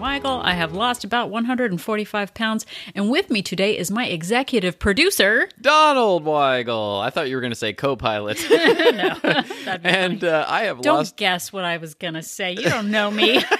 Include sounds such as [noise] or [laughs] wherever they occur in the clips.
Weigel. I have lost about 145 pounds, and with me today is my executive producer. Donald Weigel. I thought you were going to say co-pilot. [laughs] no, that'd be [laughs] and uh, I have Don't lost. guess what I was gonna say. You don't know me. [laughs]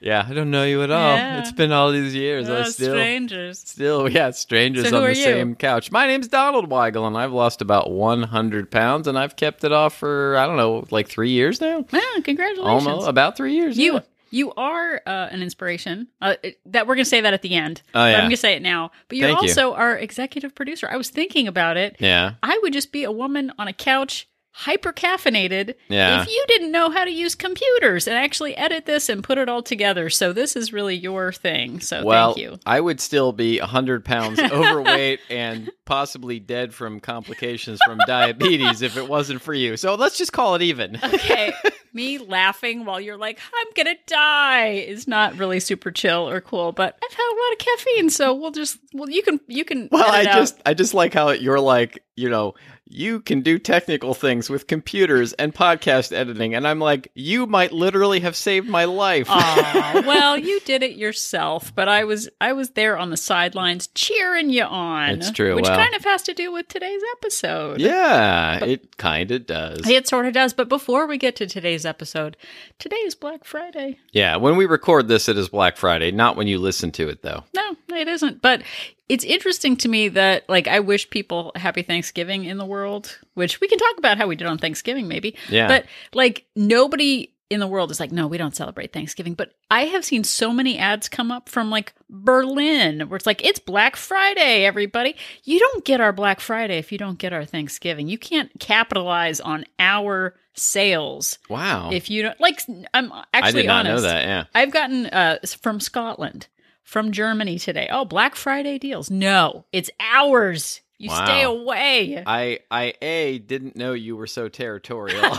Yeah, I don't know you at all. Yeah. It's been all these years. I Oh, still, strangers. still, yeah, strangers So on the you? same couch. My name's Donald Weigel, and I've lost about 100 pounds, and I've kept it off for I don't know, like three years now. Yeah, congratulations. Almost about three years. You yeah. You are uh, an inspiration. Uh, that we're going to say that at the end. Oh, But yeah. I'm going to say it now. But you're Thank you. also our executive producer. I was thinking about it. Yeah. I would just be a woman on a couch, hyper caffeinated, Yeah. if you didn't know how to use computers and actually edit this and put it all together. So this is really your thing. So Well, thank you. I would still be 100 pounds [laughs] overweight and possibly dead from complications from [laughs] diabetes if it wasn't for you. So let's just call it even. [laughs] Okay. Me laughing while you're like, I'm gonna die is not really super chill or cool, but I've had a lot of caffeine, so we'll just well you can you can Well, I out- just I just like how you're like, you know, you can do technical things with computers and podcast editing and I'm like, you might literally have saved my life. Aw, [laughs] well, you did it yourself, but I was I was there on the sidelines cheering you on. It's true, which well- kind of has to do with today's episode. yeah, it kind of does. It sort of does. But before we get to today's episode, today is Black Friday. Yeah, when we record this it is Black Friday, not when you listen to it though. No, it isn't. But it's interesting to me that, like, I wish people happy Thanksgiving in the world, which we can talk about how we did on Thanksgiving, maybe. Yeah. But, like, nobody in the world is like, no, we don't celebrate Thanksgiving. But I have seen so many ads come up from, like, Berlin, where it's like, it's Black Friday, everybody. You don't get our Black Friday if you don't get our Thanksgiving. You can't capitalize on our sales Wow. if you don't, like, I'm I actually did not honest. know that. Yeah. I've gotten uh, from Scotland, from Germany today. Oh, Black Friday deals. No, it's ours. You Wow. stay away. I I a didn't know you were so territorial. [laughs] [laughs] well,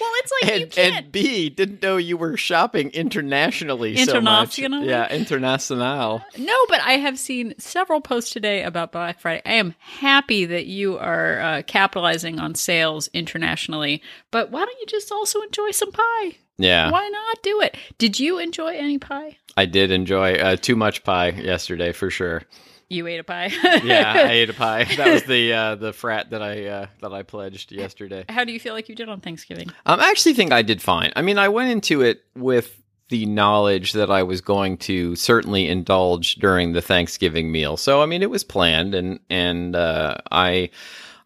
it's like you and, can't. and B didn't know you were shopping internationally so much. Internationally? Yeah, international. no, but I have seen several posts today about Black Friday. I am happy that you are uh, capitalizing on sales internationally. But why don't you just also enjoy some pie? Yeah. Why not do it? Did you enjoy any pie? I did enjoy uh, too much pie yesterday for sure. You ate a pie. Yeah, I ate a [laughs] pie. That was the uh, the frat that I uh, that I pledged yesterday. How do you feel like you did on Thanksgiving? Um, I actually think I did fine. I mean, I went into it with the knowledge that I was going to certainly indulge during the Thanksgiving meal. So, I mean, it was planned, and and uh, I.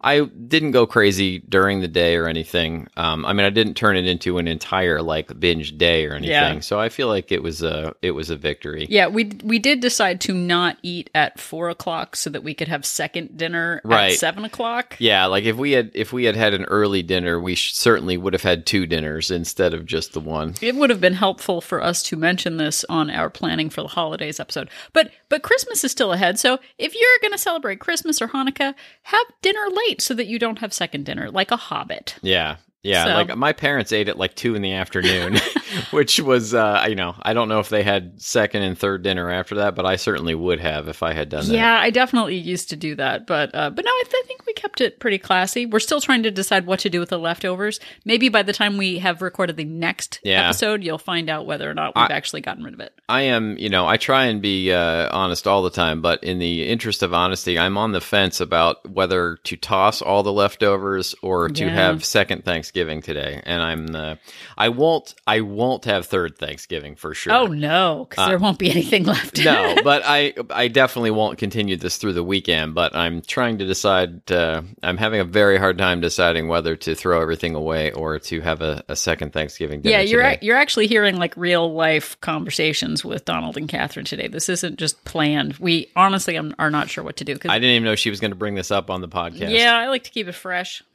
I didn't go crazy during the day or anything. Um, I mean, I didn't turn it into an entire like binge day or anything. Yeah. So I feel like it was a it was a victory. Yeah, we we did decide to not eat at four o'clock so that we could have second dinner Right. at seven o'clock. Yeah, like if we had if we had had an early dinner, we sh- certainly would have had two dinners instead of just the one. It would have been helpful for us to mention this on our planning for the holidays episode. But but Christmas is still ahead, so if you're going to celebrate Christmas or Hanukkah, have dinner late so that you don't have second dinner like a hobbit. Yeah. Yeah, So- like my parents ate at like two in the afternoon, [laughs] [laughs] which was, uh, you know, I don't know if they had second and third dinner after that, but I certainly would have if I had done that. Yeah, I definitely used to do that, but uh, but no, I, th- I think we kept it pretty classy. We're still trying to decide what to do with the leftovers. Maybe by the time we have recorded the next Yeah. episode, you'll find out whether or not we've I- actually gotten rid of it. I am, you know, I try and be uh, honest all the time, but in the interest of honesty, I'm on the fence about whether to toss all the leftovers or to Yeah. have second Thanksgiving today. And I'm, uh, I won't, I won't have third Thanksgiving for sure. Oh no, because there won't be anything left. no, [laughs] but I I definitely won't continue this through the weekend. But I'm trying to decide. Uh, I'm having a very hard time deciding whether to throw everything away or to have a, a second Thanksgiving dinner. yeah, you're ac- you're actually hearing like real life conversations with Donald and Catherine today. This isn't just planned. We honestly are not sure what to do. 'cause- I didn't even know she was going to bring this up on the podcast. yeah, I like to keep it fresh, [laughs]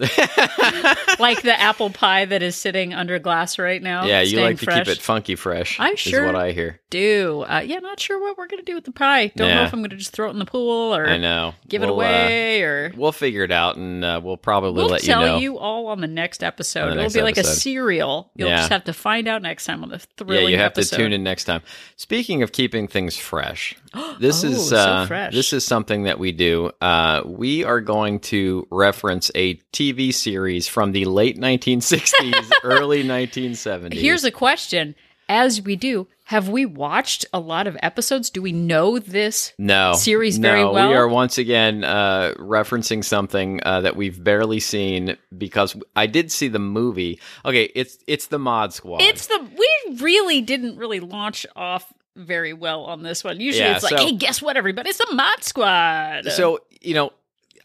like the apple pie that is sitting under glass right now. yeah. You like to keep it funky fresh. I is sure what I hear. do. Uh, yeah, not sure what we're gonna do with the pie. Don't know if I'm gonna just throw it in the pool or I know. give it We'll, uh, away or. we'll figure it out, and uh, we'll probably We'll let tell you know. all on the next episode. It'll be like a serial. You'll Yeah. just have to find out next time on the thrilling. yeah, you have episode. to tune in next time. Speaking of keeping things fresh, [gasps] this Oh, is so uh, fresh. this is something that we do. Uh, we are going to reference a TV series from the late 1960s, [laughs] early 1970s. Here's a question. As we do, have we watched a lot of episodes? Do we know this? no series no, very well? We are once again uh, referencing something uh, that we've barely seen because I did see the movie. Okay, it's it's the Mod Squad. It's the we really didn't really launch off very well on this one. Usually Yeah, it's like, so- hey, guess what, everybody? It's the Mod Squad. So, you know,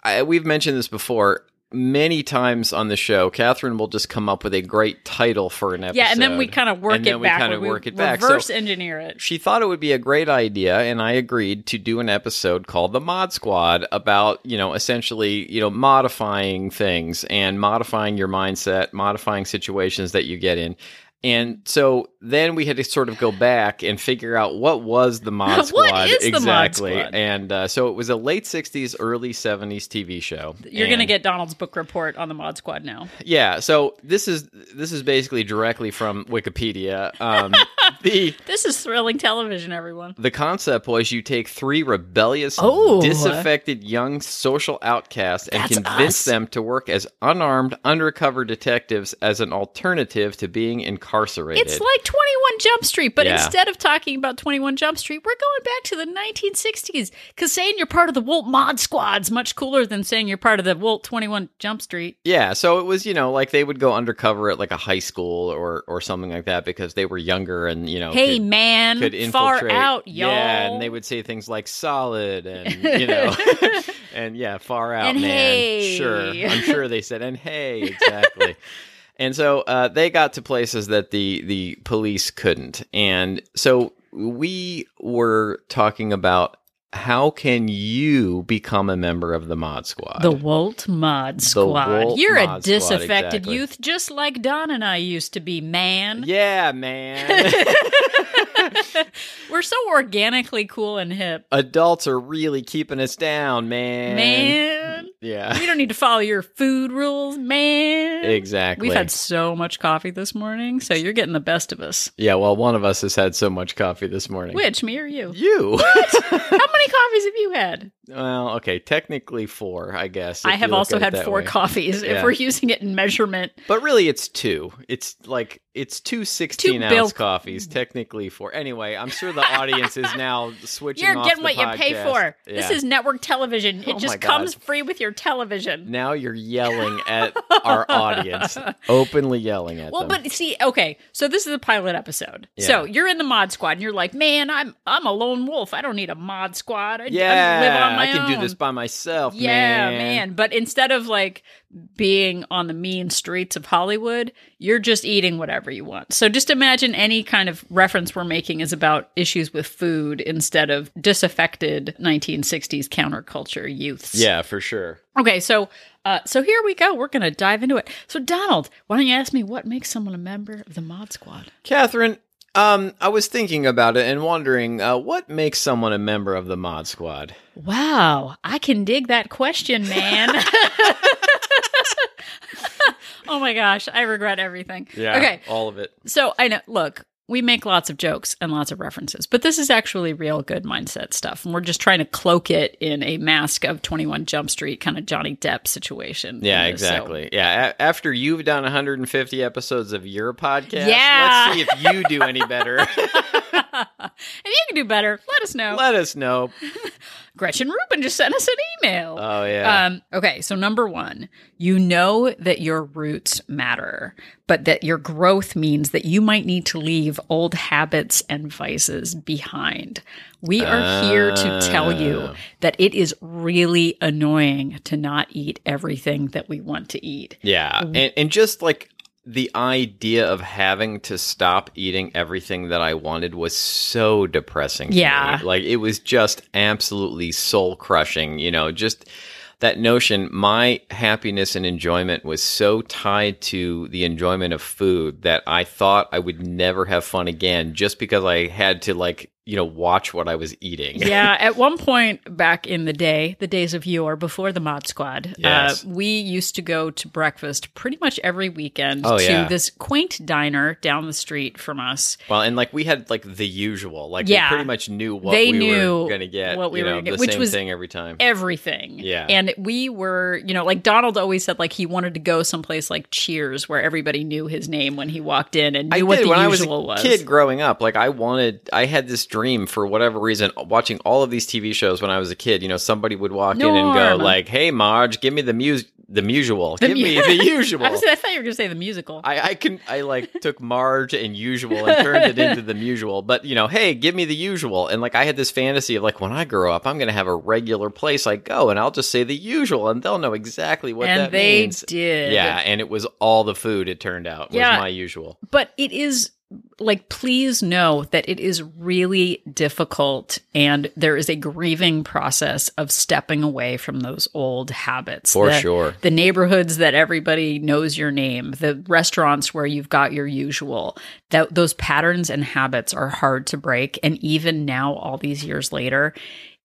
I, we've mentioned this before many times on the show. Catherine will just come up with a great title for an episode. yeah, and then we kind of work and then it we back. kind of work it back. Reverse So engineer it. she thought it would be a great idea, and I agreed to do an episode called the Mod Squad about, you know, essentially, you know, modifying things and modifying your mindset, modifying situations that you get in. And so then we had to sort of go back and figure out what was the Mod [laughs] Squad the Mod exactly. Squad? And uh, so it was a late '60s, early '70s TV show. You're going to get Donald's book report on the Mod Squad now. yeah. So this is this is basically directly from Wikipedia. Um, [laughs] the This is thrilling television, everyone. the concept was you take three rebellious, Oh. disaffected young social outcasts and That's convince us. them to work as unarmed undercover detectives as an alternative to being incarcerated. It's like 21 Jump Street, but Yeah. instead of talking about 21 Jump Street, we're going back to the 1960s. Because saying you're part of the Walt Mod Squad's much cooler than saying you're part of the Walt 21 Jump Street. Yeah, so it was, you know, like they would go undercover at like a high school or or something like that because they were younger and, you know, hey, could, man, could far infiltrate. out, y'all. Yeah, and they would say things like solid and, you know, [laughs] [laughs] and yeah, far out, And man. hey. Sure. I'm sure they said and hey, exactly. [laughs] and so uh, they got to places that the the police couldn't. And so we were talking about how can you become a member of the mod squad? The Wolt Mod Squad. Wolt You're a Mod Squad, disaffected exactly. youth, just like Don and I used to be, man. yeah, man. [laughs] [laughs] We're so organically cool and hip. Adults are really keeping us down, man. Man, Yeah. we don't need to follow your food rules, man. Exactly. We've had so much coffee this morning, so you're getting the best of us. Yeah, well, one of us has had so much coffee this morning. Which, me or you? You. [laughs] How many coffees have you had? Well, okay, technically four, I guess. I have also had four way. coffees if we're using it in measurement. But really, it's two. It's like it's two 16 ounce bilk- coffees, technically four. Anyway, I'm sure the [laughs] audience is now switching. You're getting what you pay podcast. for. This is network television. It Oh just comes free with your television. now you're yelling at [laughs] our audience, openly yelling at Well, them. but see, okay, so this is a pilot episode. So you're in the mod squad, and you're like, "Man, I'm I'm a lone wolf. I don't need a mod squad. I, I yeah, live on my I can own." do this by myself. Yeah, man. man. But instead of like being on the mean streets of Hollywood, you're just eating whatever you want. So just imagine any kind of reference we're making is about issues with food instead of disaffected 1960s counterculture youths. Yeah, for sure. Okay, so uh, so here we go. We're gonna dive into it. So Donald, why don't you ask me what makes someone a member of the Mod Squad? Catherine, um, I was thinking about it and wondering uh, what makes someone a member of the Mod Squad. Wow, I can dig that question, man. [laughs] oh my gosh, I regret everything. Yeah, okay, all of it. so I know. Look, we make lots of jokes and lots of references, but this is actually real good mindset stuff, and we're just trying to cloak it in a mask of Twenty One Jump Street kind of Johnny Depp situation. Yeah, So- exactly. Yeah, a- after you've done 150 episodes of your podcast, Yeah. let's see if you do any better. [laughs] if you can do better, let us know. Let us know. [laughs] Gretchen Rubin just sent us an email. Oh yeah. Um, okay, so number one, you know that your roots matter, but that your growth means that you might need to leave old habits and vices behind. We are here to tell you Ah. that it is really annoying to not eat everything that we want to eat. yeah, and and just like the idea of having to stop eating everything that I wanted was so depressing. Yeah. like it was just absolutely soul crushing. You know, just that notion. My happiness and enjoyment was so tied to the enjoyment of food that I thought I would never have fun again, just because I had to like you know, watch what I was eating. [laughs] yeah, at one point back in the day, the days of yore before the Mod Squad, Yes. uh, we used to go to breakfast pretty much every weekend Oh, to yeah. this quaint diner down the street from us. Well, and like we had like the usual, like Yeah. we pretty much knew what They we knew were going to get. what we you were gonna get, the which same was thing every time. Everything. Yeah. And we were, you know, like Donald always said, like he wanted to go someplace like Cheers where everybody knew his name when he walked in and knew I what did the when I was a usual was. kid growing up. Like I wanted, I had this dream for whatever reason. Watching all of these TV shows when I was a kid, you know, somebody would walk in and go like, "Hey, Marge, give me the mus, the usual, The give mu- me the [laughs] usual." I, was, I thought you were going to say the musical. I, I can I like took Marge and usual and turned it into the usual. But you know, hey, give me the usual. And like I had this fantasy of like when I grow up, I'm gonna have a regular place I go and I'll just say the usual and they'll know exactly what and that they means. did. Yeah, and it was all the food it turned out was Yeah. my usual. But it is like, please know that it is really difficult and there is a grieving process of stepping away from those old habits. For The- sure. The neighborhoods that everybody knows your name, the restaurants where you've got your usual, that those patterns and habits are hard to break. And even now, all these years later,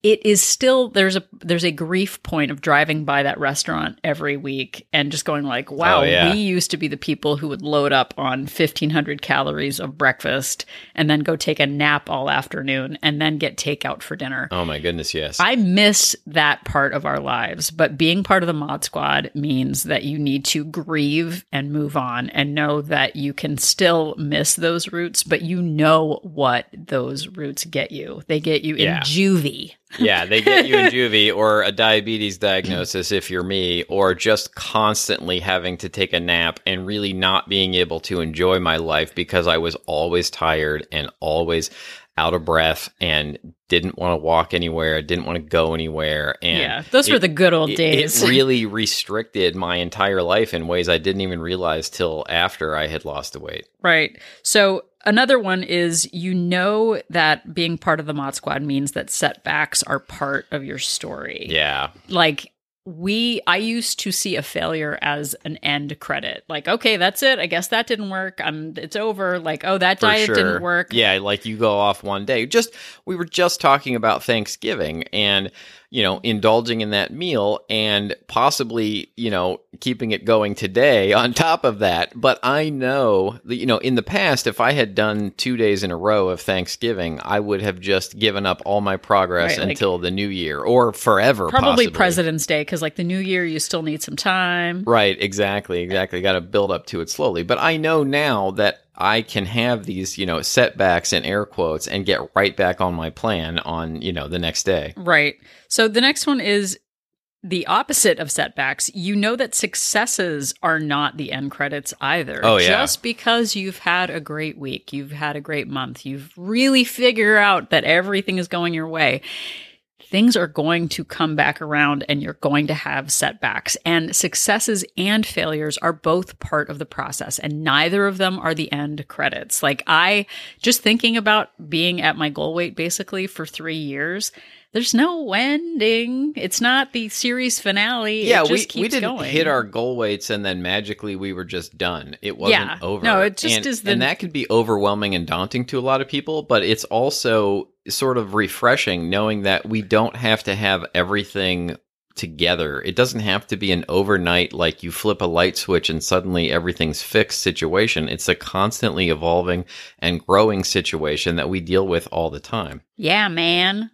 it is still there's a there's a grief point of driving by that restaurant every week and just going like oh, wow Oh, yeah. we used to be the people who would load up on 1500 calories of breakfast and then go take a nap all afternoon and then get takeout for dinner Oh my goodness, yes. I miss that part of our lives, but being part of the Mod Squad means that you need to grieve and move on and know that you can still miss those roots, but you know what those roots get you. They get you Yeah. in juvie. Yeah, they get you in [laughs] juvie or a diabetes diagnosis if you're me, or just constantly having to take a nap and really not being able to enjoy my life because I was always tired and always out of breath and didn't want to walk anywhere, didn't want to go anywhere. And yeah, those were the good old it- days. It [laughs] really restricted my entire life in ways I didn't even realize till after I had lost the weight. Right. So another one is you know that being part of the Mod Squad means that setbacks are part of your story. Yeah. like we i used to see a failure as an end credit like okay that's it i guess that didn't work i'm it's over like oh that for diet sure. didn't work Yeah, like you go off one day. Just we were just talking about Thanksgiving and you know indulging in that meal and possibly you know keeping it going today [laughs] on top of that. But I know that you know in the past if I had done two days in a row of Thanksgiving, I would have just given up all my progress Right, like- until the new year or forever. probably possibly. president's day because like the new year you still need some time Right, exactly, exactly. Got to build up to it slowly. But I know now that I can have these, you know, setbacks and air quotes and get right back on my plan on, you know, the next day. right so the next one is the opposite of setbacks you know that successes are not the end credits either Oh, yeah. just because you've had a great week you've had a great month you've really figured out that everything is going your way things are going to come back around and you're going to have setbacks. And successes and failures are both part of the process, and neither of them are the end credits. Like, I just thinking about being at my goal weight basically for three years. There's no ending. It's not the series finale. Yeah, we, we didn't going. hit our goal weights and then magically we were just done. It wasn't Yeah. over. No, it just and, is the- and that can be overwhelming and daunting to a lot of people, but it's also sort of refreshing knowing that we don't have to have everything together. It doesn't have to be an overnight, like you flip a light switch and suddenly everything's fixed situation. It's a constantly evolving and growing situation that we deal with all the time. Yeah, man.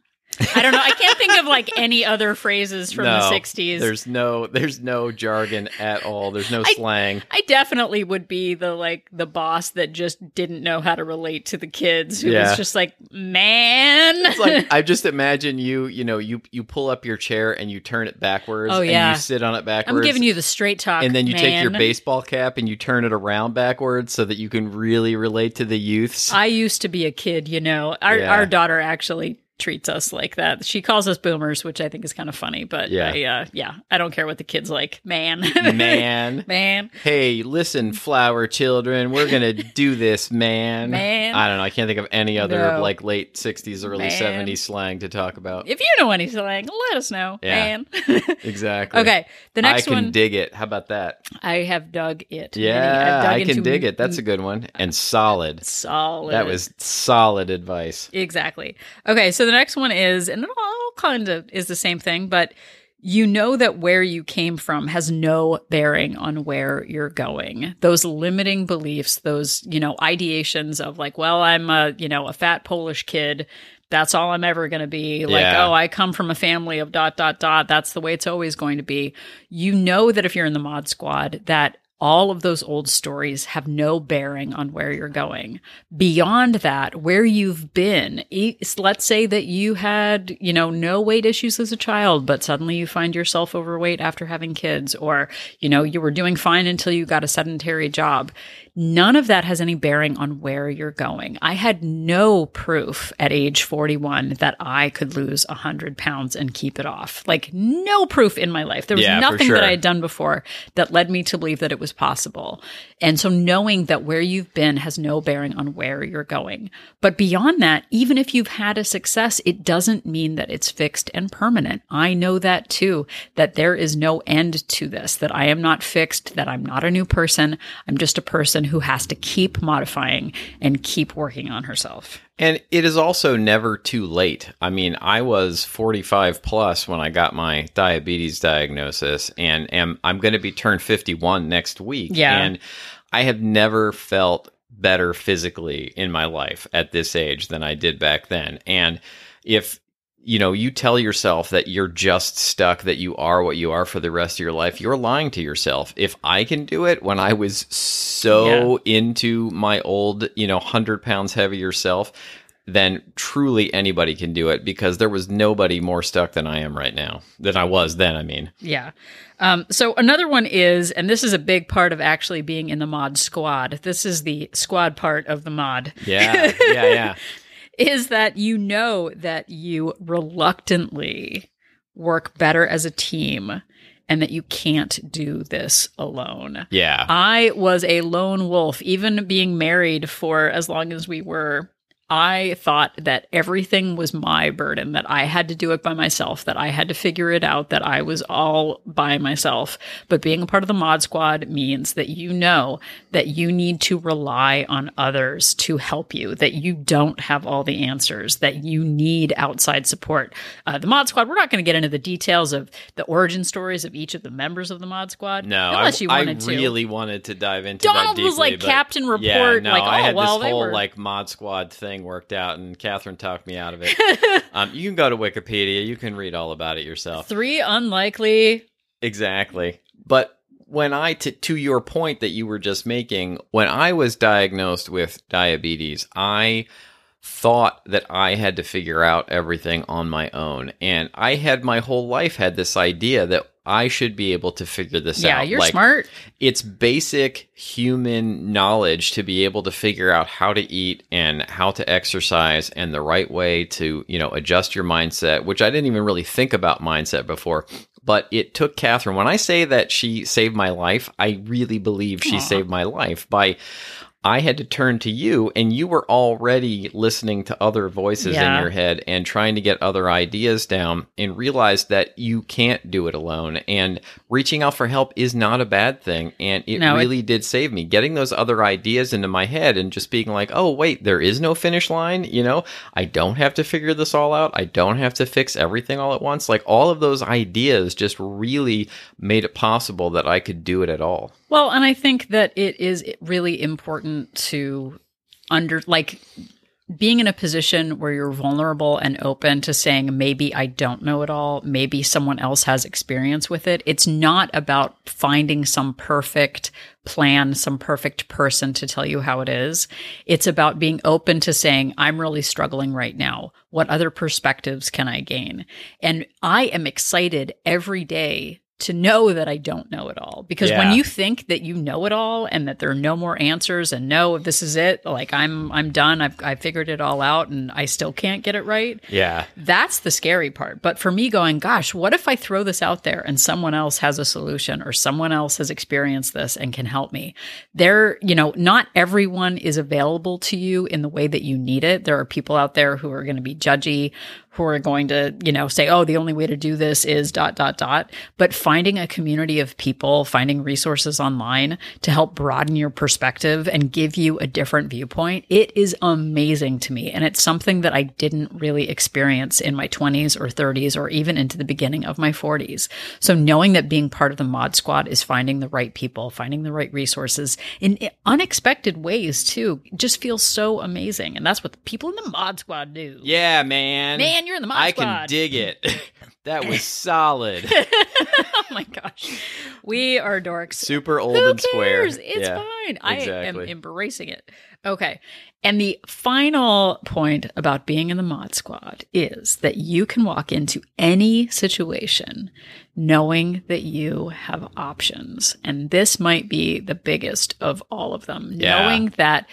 I don't know. I can't think of like any other phrases from No, the 60s. There's no there's no jargon at all. There's no I- slang. I definitely would be the like the boss that just didn't know how to relate to the kids who Yeah. was just like, man. It's like [laughs] I just imagine you, you know, you you pull up your chair and you turn it backwards Oh, and yeah. you sit on it backwards. I'm giving you the straight talk. and then you take your baseball cap and you turn it around backwards so that you can really relate to the youths. I used to be a kid, you know. Our Yeah. our daughter actually treats us like that. She calls us boomers, which I think is kind of funny, but Yeah. I, uh, yeah, I don't care what the kids like. Man. [laughs] Man. Man. Hey, listen, flower children, we're gonna [laughs] do this, man. Man. I don't know. I can't think of any other No. like late '60s, early Man. '70s slang to talk about. If you know any slang, let us know. Yeah. Man. [laughs] Exactly. okay. The next I can one, dig it. How about that? I have dug it. Yeah, dug I can dig it. That's a good one and solid. solid. That was solid advice. Exactly. Okay, so the next one is, and it all kind of is the same thing, but you know that where you came from has no bearing on where you're going. Those limiting beliefs, those, you know, ideations of like, well, I'm a, you know, a fat Polish kid. That's all I'm ever going to be. Like, Yeah. oh, I come from a family of dot, dot, dot. That's the way it's always going to be. You know that if you're in the mod squad, that all of those old stories have no bearing on where you're going. Beyond that, where you've been, let's say that you had, you know, no weight issues as a child, but suddenly you find yourself overweight after having kids, or, you know, you were doing fine until you got a sedentary job. None of that has any bearing on where you're going. I had no proof at age 41 that I could lose 100 pounds and keep it off. Like, no proof in my life. There was Yeah, nothing sure. that I had done before that led me to believe that it was possible. And so knowing that where you've been has no bearing on where you're going. But beyond that, even if you've had a success, it doesn't mean that it's fixed and permanent. I know that too, that there is no end to this, that I am not fixed, that I'm not a new person. I'm just a person who has to keep modifying and keep working on herself. And it is also never too late. I mean, I was 45 plus when I got my diabetes diagnosis, and am I'm going to be turned 51 next week. Yeah. and I have never felt better physically in my life at this age than I did back then. And if you know, you tell yourself that you're just stuck, that you are what you are for the rest of your life, you're lying to yourself. If I can do it when I was so into my old, you know, 100 pounds heavier self, then truly anybody can do it because there was nobody more stuck than I am right now, than I was then, I mean. Yeah. Um, so another one is, and this is a big part of actually being in the mod squad. This is the squad part of the mod. Yeah, yeah, yeah. [laughs] is that you know that you reluctantly work better as a team and that you can't do this alone. Yeah. I was a lone wolf, even being married for as long as we were. I thought that everything was my burden, that I had to do it by myself, that I had to figure it out, that I was all by myself. But being a part of the mod squad means that you know that you need to rely on others to help you, that you don't have all the answers, that you need outside support. Uh, the mod squad, we're not going to get into the details of the origin stories of each of the members of the mod squad. No, unless I, you I wanted to. really wanted to dive into Donald that was like Captain Report, Yeah, no, like, I oh, had well, this whole were- like mod squad thing worked out, and Catherine talked me out of it. [laughs] um, you can go to Wikipedia, you can read all about it yourself. Three unlikely. Exactly. But when I, t- to your point that you were just making, when I was diagnosed with diabetes, I thought that I had to figure out everything on my own. And I had my whole life had this idea that I should be able to figure this Yeah, out. Yeah, you're Like, smart. it's basic human knowledge to be able to figure out how to eat and how to exercise and the right way to, you know, adjust your mindset, which I didn't even really think about mindset before. But it took Catherine. When I say that she saved my life, I really believe she Aw. saved my life by I had to turn to you, and you were already listening to other voices Yeah. in your head and trying to get other ideas down and realized that you can't do it alone. And reaching out for help is not a bad thing. And it No, it- really did save me. Getting those other ideas into my head and just being like, oh, wait, there is no finish line. You know, I don't have to figure this all out. I don't have to fix everything all at once. Like all of those ideas just really made it possible that I could do it at all. Well, and I think that it is really important to under like being in a position where you're vulnerable and open to saying maybe I don't know it all, maybe someone else has experience with it. It's not about finding some perfect plan, some perfect person to tell you how it is. It's about being open to saying I'm really struggling right now. What other perspectives can I gain? And I am excited every day to know that I don't know it all. Because Yeah. when you think that you know it all and that there are no more answers and no, this is it, like I'm I'm done, I've I figured it all out and I still can't get it right. Yeah. That's the scary part. But for me going, gosh, what if I throw this out there and someone else has a solution or someone else has experienced this and can help me? There, you know, not everyone is available to you in the way that you need it. There are people out there who are going to be judgy, who are going to, you know, say, oh, the only way to do this is dot, dot, dot. But finding a community of people, finding resources online to help broaden your perspective and give you a different viewpoint, it is amazing to me. And it's something that I didn't really experience in my 20s or 30s or even into the beginning of my 40s. So knowing that being part of the mod squad is finding the right people, finding the right resources in unexpected ways too, just feels so amazing. And that's what the people in the mod squad do. Yeah, man. Man, you're in the mod I squad. I can dig it. [laughs] that was [laughs] solid. [laughs] [laughs] oh my gosh. We are dorks. Super old Who and square. It's Yeah. fine. I am embracing it. Okay. And the final point about being in the mod squad is that you can walk into any situation knowing that you have options. And this might be the biggest of all of them. Yeah. Knowing that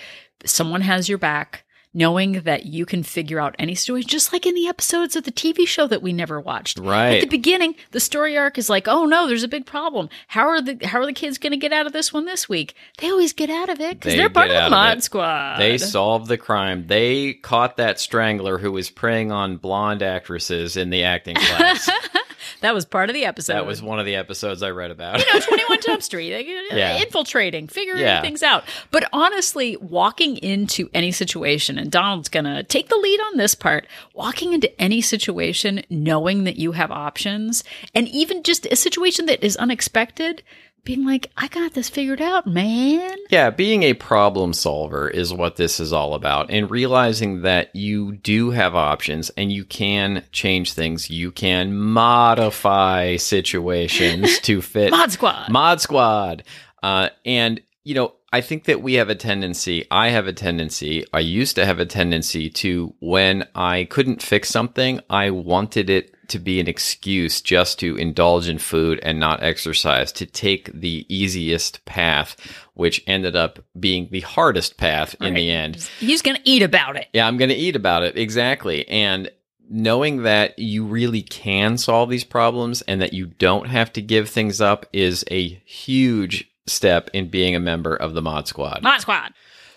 someone has your back, knowing that you can figure out any story, just like in the episodes of the TV show that we never watched. Right. At the beginning, the story arc is like, oh no, there's a big problem. How are the how are the kids going to get out of this one this week? They always get out of it because They are part of the of mod it. squad. They solved the crime. They caught that strangler who was preying on blonde actresses in the acting class. [laughs] that was part of the episode. that was one of the episodes I read about. you know, [laughs] 21 Jump Street, like, Yeah. infiltrating, figuring Yeah. things out. But honestly, walking into any situation, and Donald's going to take the lead on this part, walking into any situation knowing that you have options, and even just a situation that is unexpected, being like, I got this figured out, man. Yeah, being a problem solver is what this is all about. And realizing that you do have options and you can change things. You can modify situations [laughs] to fit Mod Squad. Mod Squad. Uh, and, you know, I think that we have a tendency, I have a tendency, I used to have a tendency to, when I couldn't fix something, I wanted it to be an excuse just to indulge in food and not exercise, to take the easiest path, which ended up being the hardest path in the end. He's going to eat about it. Yeah, I'm going to eat about it. Exactly. And knowing that you really can solve these problems and that you don't have to give things up is a huge step in being a member of the Mod Squad. Mod Squad.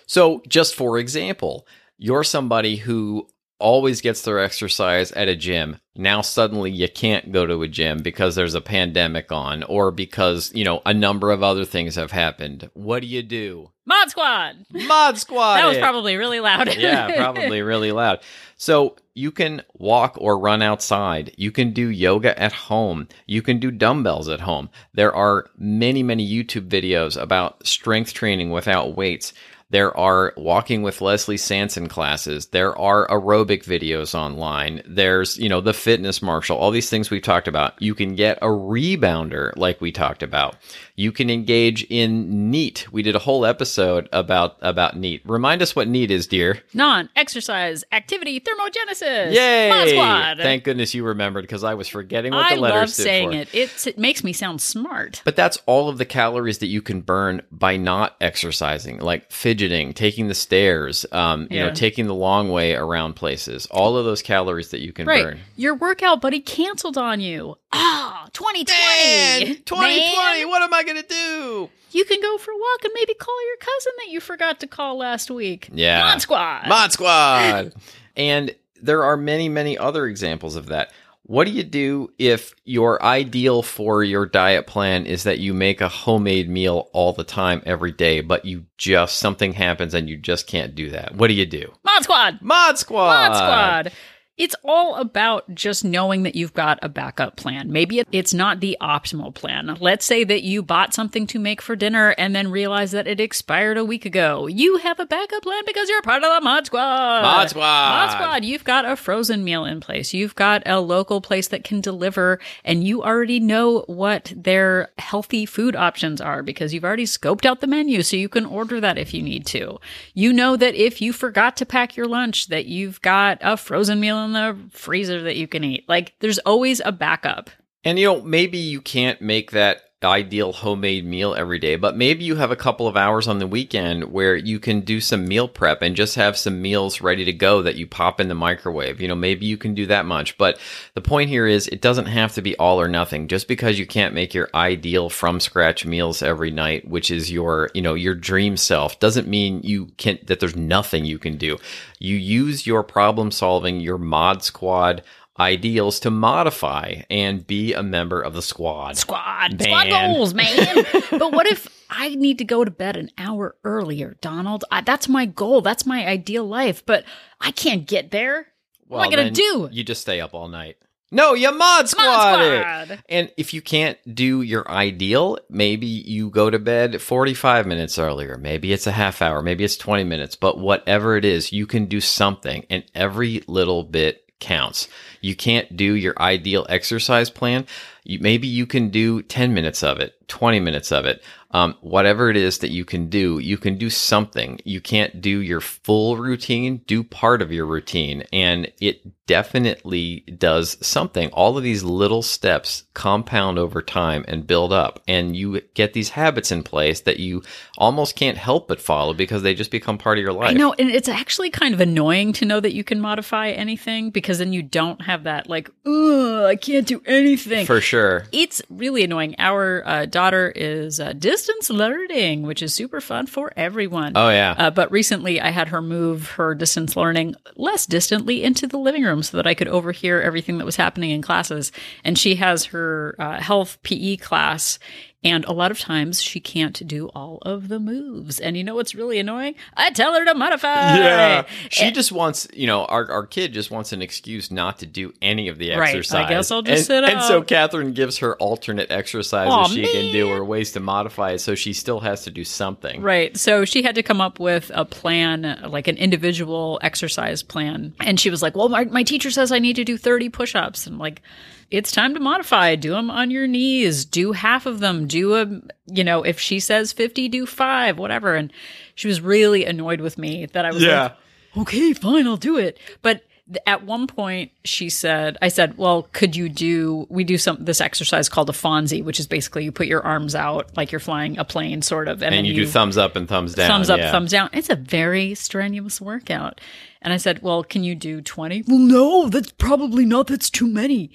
So, just for example, you're somebody who always gets their exercise at a gym. Now suddenly you can't go to a gym because there's a pandemic on or because, you know, a number of other things have happened. What do you do? Mod Squad. Mod Squad. [laughs] That was probably really loud. [laughs] yeah, probably really loud. So you can walk or run outside. You can do yoga at home. You can do dumbbells at home. There are many, many YouTube videos about strength training without weights. There are walking with Leslie Sansone classes. There are aerobic videos online. There's, you know, the Fitness Marshall, all these things we've talked about. You can get a rebounder like we talked about. You can engage in NEAT. We did a whole episode about about NEAT. Remind us what NEAT is, dear. Non-exercise activity thermogenesis. Yay! Thank goodness you remembered because I was forgetting what I the letters love saying for. it. It's, it makes me sound smart. But that's all of the calories that you can burn by not exercising, like fidgeting, taking the stairs, um, you Yeah. know, taking the long way around places. All of those calories that you can Right. burn. Your workout buddy canceled on you. Ah, 2020. 2020. Man, What am I going to do? you can go for a walk and maybe call your cousin that you forgot to call last week. Yeah. Mod Squad. Mod Squad. [laughs] and there are many, many other examples of that. What do you do if your ideal for your diet plan is that you make a homemade meal all the time, every day, but you just, something happens and you just can't do that? What do you do? Mod Squad. Mod Squad. Mod Squad. It's all about just knowing that you've got a backup plan. Maybe it's not the optimal plan. Let's say that you bought something to make for dinner and then realized that it expired a week ago. You have a backup plan because you're part of the Mod Squad. Mod Squad. Mod Squad, you've got a frozen meal in place. You've got a local place that can deliver, and you already know what their healthy food options are because you've already scoped out the menu so you can order that if you need to. You know that if you forgot to pack your lunch, that you've got a frozen meal the freezer that you can eat. Like there's always a backup. And you know, maybe you can't make that ideal homemade meal every day, but maybe you have a couple of hours on the weekend where you can do some meal prep and just have some meals ready to go that you pop in the microwave. You know, maybe you can do that much. But the point here is it doesn't have to be all or nothing. Just because you can't make your ideal from scratch meals every night, which is your, you know, your dream self, doesn't mean you can't that there's nothing you can do. You use your problem solving, your mod squad ideals to modify and be a member of the squad. Squad, Man. squad goals, man. [laughs] but what if I need to go to bed an hour earlier, Donald? I, that's my goal. That's my ideal life. But I can't get there. What am I gonna do? You just stay up all night. No, you mod squad, Mod squad. And if you can't do your ideal, maybe you go to bed 45 minutes earlier. Maybe it's a half hour. Maybe it's 20 minutes. But whatever it is, you can do something. And every little bit counts. You can't do your ideal exercise plan. You, maybe you can do 10 minutes of it, 20 minutes of it. Um, whatever it is that you can do, you can do something. You can't do your full routine, do part of your routine. And it definitely does something. All of these little steps compound over time and build up. And you get these habits in place that you almost can't help but follow because they just become part of your life. I know, and it's actually kind of annoying to know that you can modify anything because then you don't have that like, ugh, I can't do anything. For sure. it's really annoying. Our uh, daughter is uh, distance learning, which is super fun for everyone. Oh, yeah. Uh, but recently, I had her move her distance learning less distantly into the living room so that I could overhear everything that was happening in classes. And she has her uh, health PE class. And a lot of times she can't do all of the moves. And you know what's really annoying? I tell her to modify. Yeah. She And- just wants, you know, our, our kid just wants an excuse not to do any of the exercise. Right. I guess I'll just and, sit up. And so. Catherine gives her alternate exercises Aw, she can do or ways to modify it so she still has to do something. Right. So she had to come up with a plan, like an individual exercise plan. And she was like, Well, my, my teacher says I need to do 30 push ups. And like, it's time to modify. Do them on your knees. Do half of them. Do a, you know, if she says 50, do five, whatever. And she was really annoyed with me that I was Yeah. like, okay, fine, I'll do it. But at one point she said, I said, well, could you do, we do some, this exercise called a Fonzie, which is basically you put your arms out like you're flying a plane sort of. And then you, do thumbs up and thumbs down. thumbs up, yeah. thumbs down. It's a very strenuous workout. And I said, Well, can you do 20? Well, no, that's probably not. That's too many.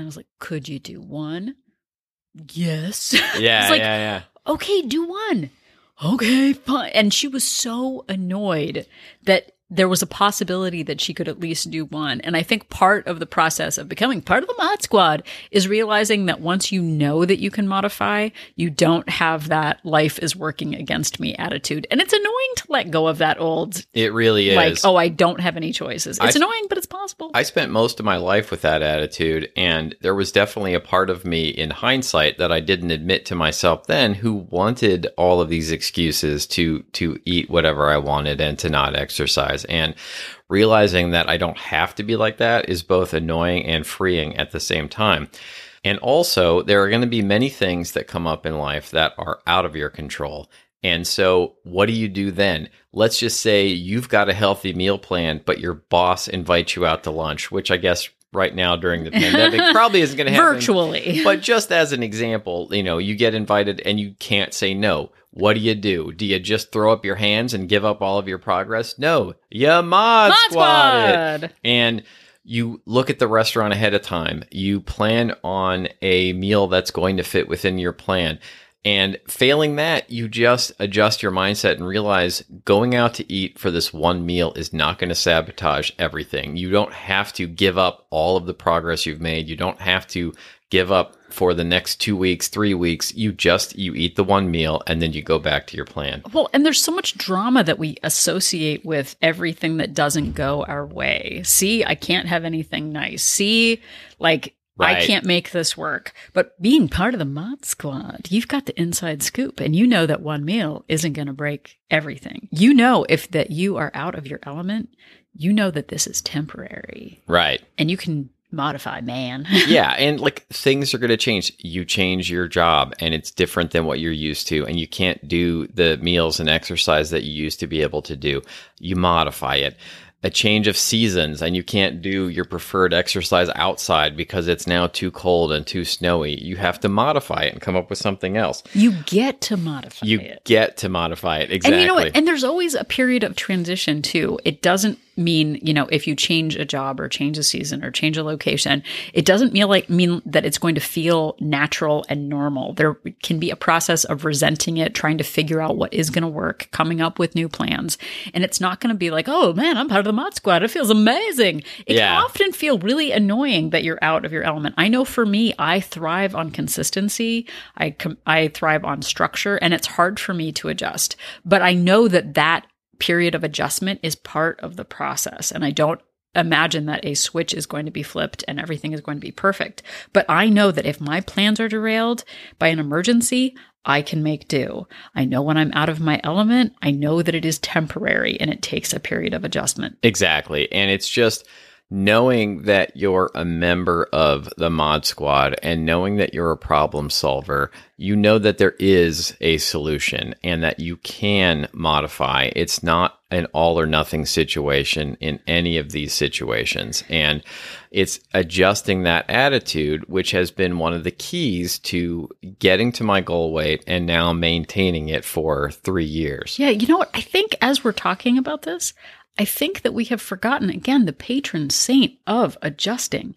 And I was like, Could you do one? Yes. [laughs] Yeah, It's like, yeah, yeah. Okay, do one. Okay, fine. And she was so annoyed that there was a possibility that she could at least do one. And I think part of the process of becoming part of the mod squad is realizing that once you know that you can modify, you don't have that life is working against me attitude. And it's annoying to let go of that old, It really is. like, oh, I don't have any choices. It's I- annoying, but it's possible. I spent most of my life with that attitude, and there was definitely a part of me in hindsight that I didn't admit to myself then who wanted all of these excuses to to eat whatever I wanted and to not exercise. And realizing that I don't have to be like that is both annoying and freeing at the same time. And also, there are going to be many things that come up in life that are out of your control. And so, what do you do then? Let's just say you've got a healthy meal plan, but your boss invites you out to lunch, which I guess right now during the pandemic [laughs] probably isn't going to happen. Virtually. But just as an example, you know, you get invited and you can't say no. What do you do? Do you just throw up your hands and give up all of your progress? No, you mod, Mod squad it squad. and you look at the restaurant ahead of time. You plan on a meal that's going to fit within your plan. And failing that, you just adjust your mindset and realize going out to eat for this one meal is not going to sabotage everything. You don't have to give up all of the progress you've made. You don't have to give up for the next two weeks, three weeks. You just, you eat the one meal and then you go back to your plan. Well, and there's so much drama that we associate with everything that doesn't go our way. See, I can't have anything nice. See, like, I can't make this work. But being part of the mod squad, you've got the inside scoop and you know that one meal isn't going to break everything. You know if that you are out of your element, you know that this is temporary Right. and you can modify, man. [laughs] yeah, and like things are going to change. You change your job and it's different than what you're used to and you can't do the meals and exercise that you used to be able to do. You modify it. A change of seasons and you can't do your preferred exercise outside because it's now too cold and too snowy, you have to modify it and come up with something else. You get to modify You it. get to modify it. Exactly. And you know what? And there's always a period of transition too. It doesn't mean, you know, if you change a job or change a season or change a location, it doesn't mean like mean that it's going to feel natural and normal. There can be a process of resenting it, trying to figure out what is going to work, coming up with new plans. And it's not going to be like, oh man, I'm part of the mod squad. It feels amazing. It Yeah. can often feel really annoying that you're out of your element. I know for me, I thrive on consistency. I com- I thrive on structure and it's hard for me to adjust. But I know that that period of adjustment is part of the process and I don't imagine that a switch is going to be flipped and everything is going to be perfect. But I know that if my plans are derailed by an emergency, I can make do. I know when I'm out of my element, I know that it is temporary and it takes a period of adjustment. Exactly. And it's just knowing that you're a member of the mod squad and knowing that you're a problem solver, you know that there is a solution and that you can modify. It's not an all or nothing situation in any of these situations. And it's adjusting that attitude, which has been one of the keys to getting to my goal weight and now maintaining it for three years. Yeah, you know what? I think as we're talking about this, I think that we have forgotten again the patron saint of adjusting.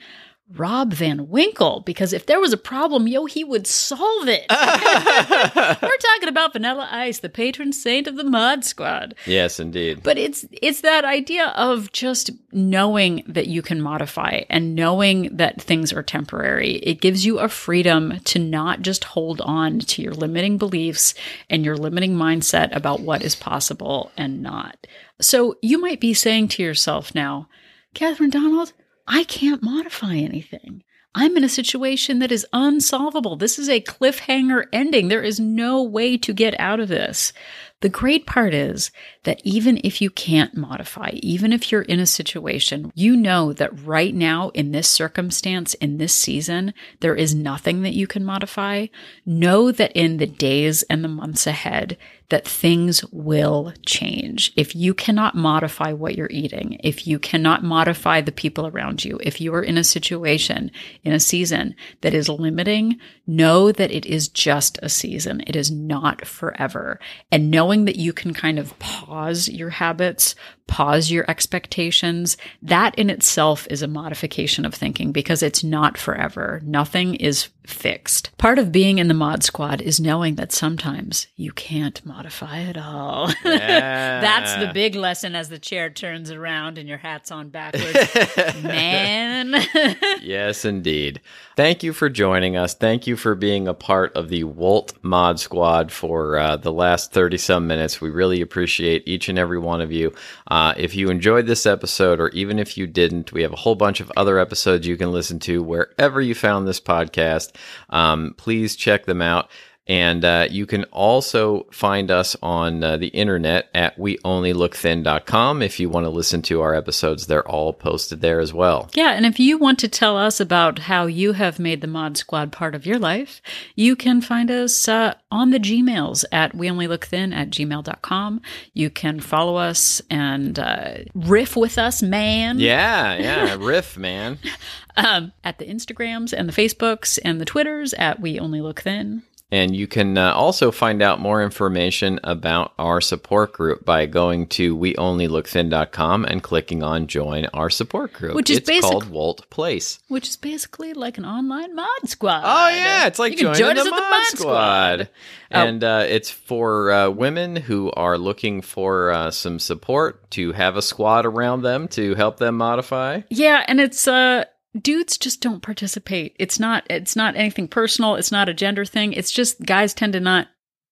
Rob Van Winkle, because if there was a problem, yo, he would solve it. [laughs] We're talking about Vanilla Ice, the patron saint of the Mod Squad. Yes, indeed. But it's it's that idea of just knowing that you can modify and knowing that things are temporary. It gives you a freedom to not just hold on to your limiting beliefs and your limiting mindset about what is possible and not. So you might be saying to yourself now, Catherine Donald, I can't modify anything. I'm in a situation that is unsolvable. This is a cliffhanger ending. There is no way to get out of this. The great part is that even if you can't modify, even if you're in a situation, you know that right now in this circumstance, in this season, there is nothing that you can modify. Know that in the days and the months ahead, that things will change. If you cannot modify what you're eating, if you cannot modify the people around you, if you are in a situation, in a season that is limiting, know that it is just a season. It is not forever. And knowing that you can kind of pause your habits, pause your expectations, that in itself is a modification of thinking because it's not forever. Nothing is fixed. Part of being in the mod squad is knowing that sometimes you can't modify it all. [laughs] Yeah. That's the big lesson as the chair turns around and your hat's on backwards. [laughs] Man. [laughs] yes, indeed. Thank you for joining us. Thank you for being a part of the Walt Mod Squad for uh, the last 30 some minutes. We really appreciate each and every one of you. Uh, if you enjoyed this episode, or even if you didn't, we have a whole bunch of other episodes you can listen to wherever you found this podcast. Um, please check them out. And uh, you can also find us on uh, the internet at weonlylookthin.com. If you want to listen to our episodes, they're all posted there as well. Yeah, and if you want to tell us about how you have made the Mod Squad part of your life, you can find us uh, on the Gmails at weonlylookthin at gmail.com. You can follow us and uh, riff with us, man. Yeah, yeah, [laughs] riff, man. [laughs] Um, at the Instagrams and the Facebooks and the Twitters at We Only Look Thin. And you can uh, also find out more information about our support group by going to weonlylookthin.com and clicking on join our support group. Which is it's basic- called Walt Place. Which is basically like an online mod squad. Oh yeah, it's like You joining join us the the Mod Mod Squad. Squad. Oh. And uh, it's for uh, women who are looking for uh, some support to have a squad around them to help them modify. Yeah, and it's uh dudes just don't participate. It's not it's not anything personal, it's not a gender thing. It's just guys tend to not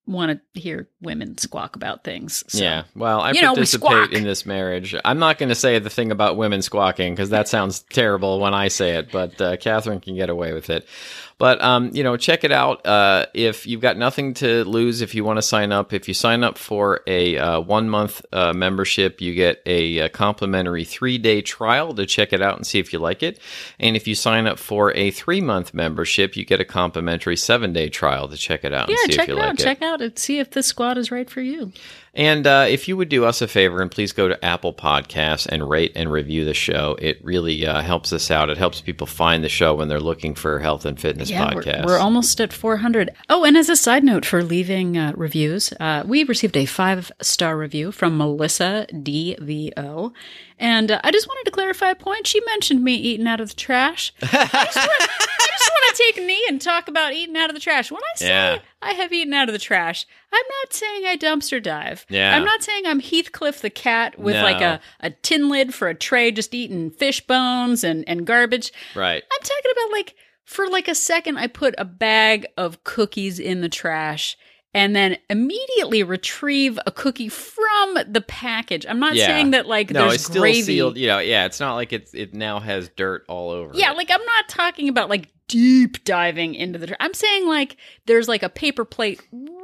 want to hear women squawk about things. So. Yeah, well, I You know, participate squawk. in this marriage. I'm not going to say the thing about women squawking because that sounds terrible when I say it, but uh, Catherine can get away with it. But um, you know, check it out. Uh, if you've got nothing to lose, if you want to sign up, if you sign up for a uh, one month uh, membership, you get a, a complimentary three day trial to check it out and see if you like it. And if you sign up for a three month membership, you get a complimentary seven day trial to check it out Yeah, and see check if you it like out. it. Check out and see if this squad is right for you. And uh, if you would do us a favor and please go to Apple Podcasts and rate and review the show, it really uh, helps us out. It helps people find the show when they're looking for health and fitness Yeah, we're, podcasts. we're almost at 400. Oh, and as a side note for leaving uh, reviews, uh, we received a five star review from Melissa DVO. And uh, I just wanted to clarify a point. She mentioned me eating out of the trash. [laughs] I just want, just want to take a knee and talk about eating out of the trash. When I say Yeah. I have eaten out of the trash, I'm not saying I dumpster dive. Yeah. I'm not saying I'm Heathcliff the cat with No. like a, a tin lid for a tray just eating fish bones and, and garbage. right. I'm talking about like for like a second, I put a bag of cookies in the trash and then immediately retrieve a cookie from the package. I'm not Yeah. saying that like No, there's it's still gravy. sealed. You know, yeah, it's not like it's it now has dirt all over. Yeah, it. like I'm not talking about like deep diving into the trash. I'm saying like there's like a paper plate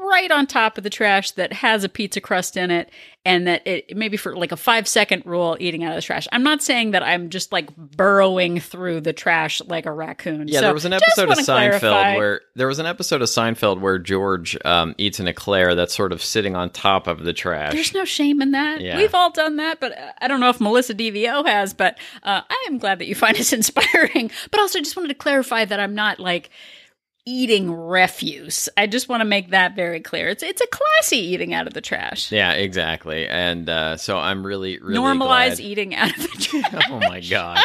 right on top of the trash that has a pizza crust in it and that it maybe for like a 5 second rule eating out of the trash. I'm not saying that I'm just like burrowing through the trash like a raccoon. Yeah, So there was an episode of Seinfeld clarify. where there was an episode of Seinfeld where George um, eats an eclair that's sort of sitting on top of the trash. There's no shame in that. Yeah. We've all done that, but uh, I don't know if Melissa DVO has. But uh, I am glad that you find this [laughs] inspiring. But also, just wanted to clarify that I'm not like eating refuse. I just want to make that very clear. It's it's a classy eating out of the trash. yeah, exactly. And uh, so I'm really, really Normalize glad- eating out of the [laughs] trash. oh my god,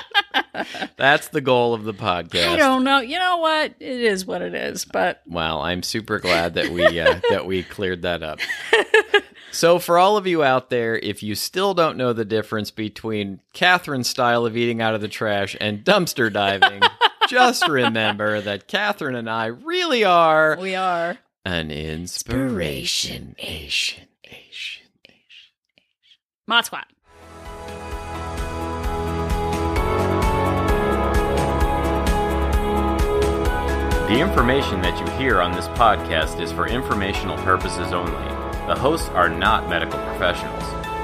that's the goal of the podcast. I don't know. You know what? It is what it is. But Well, I'm super glad that we uh, [laughs] that we cleared that up. So, for all of you out there, if you still don't know the difference between Catherine's style of eating out of the trash and dumpster diving, [laughs] just remember that Catherine and I really are we are. an inspiration. Asian, Asian, Asian. Mod Squad. The information that you hear on this podcast is for informational purposes only. The hosts are not medical professionals.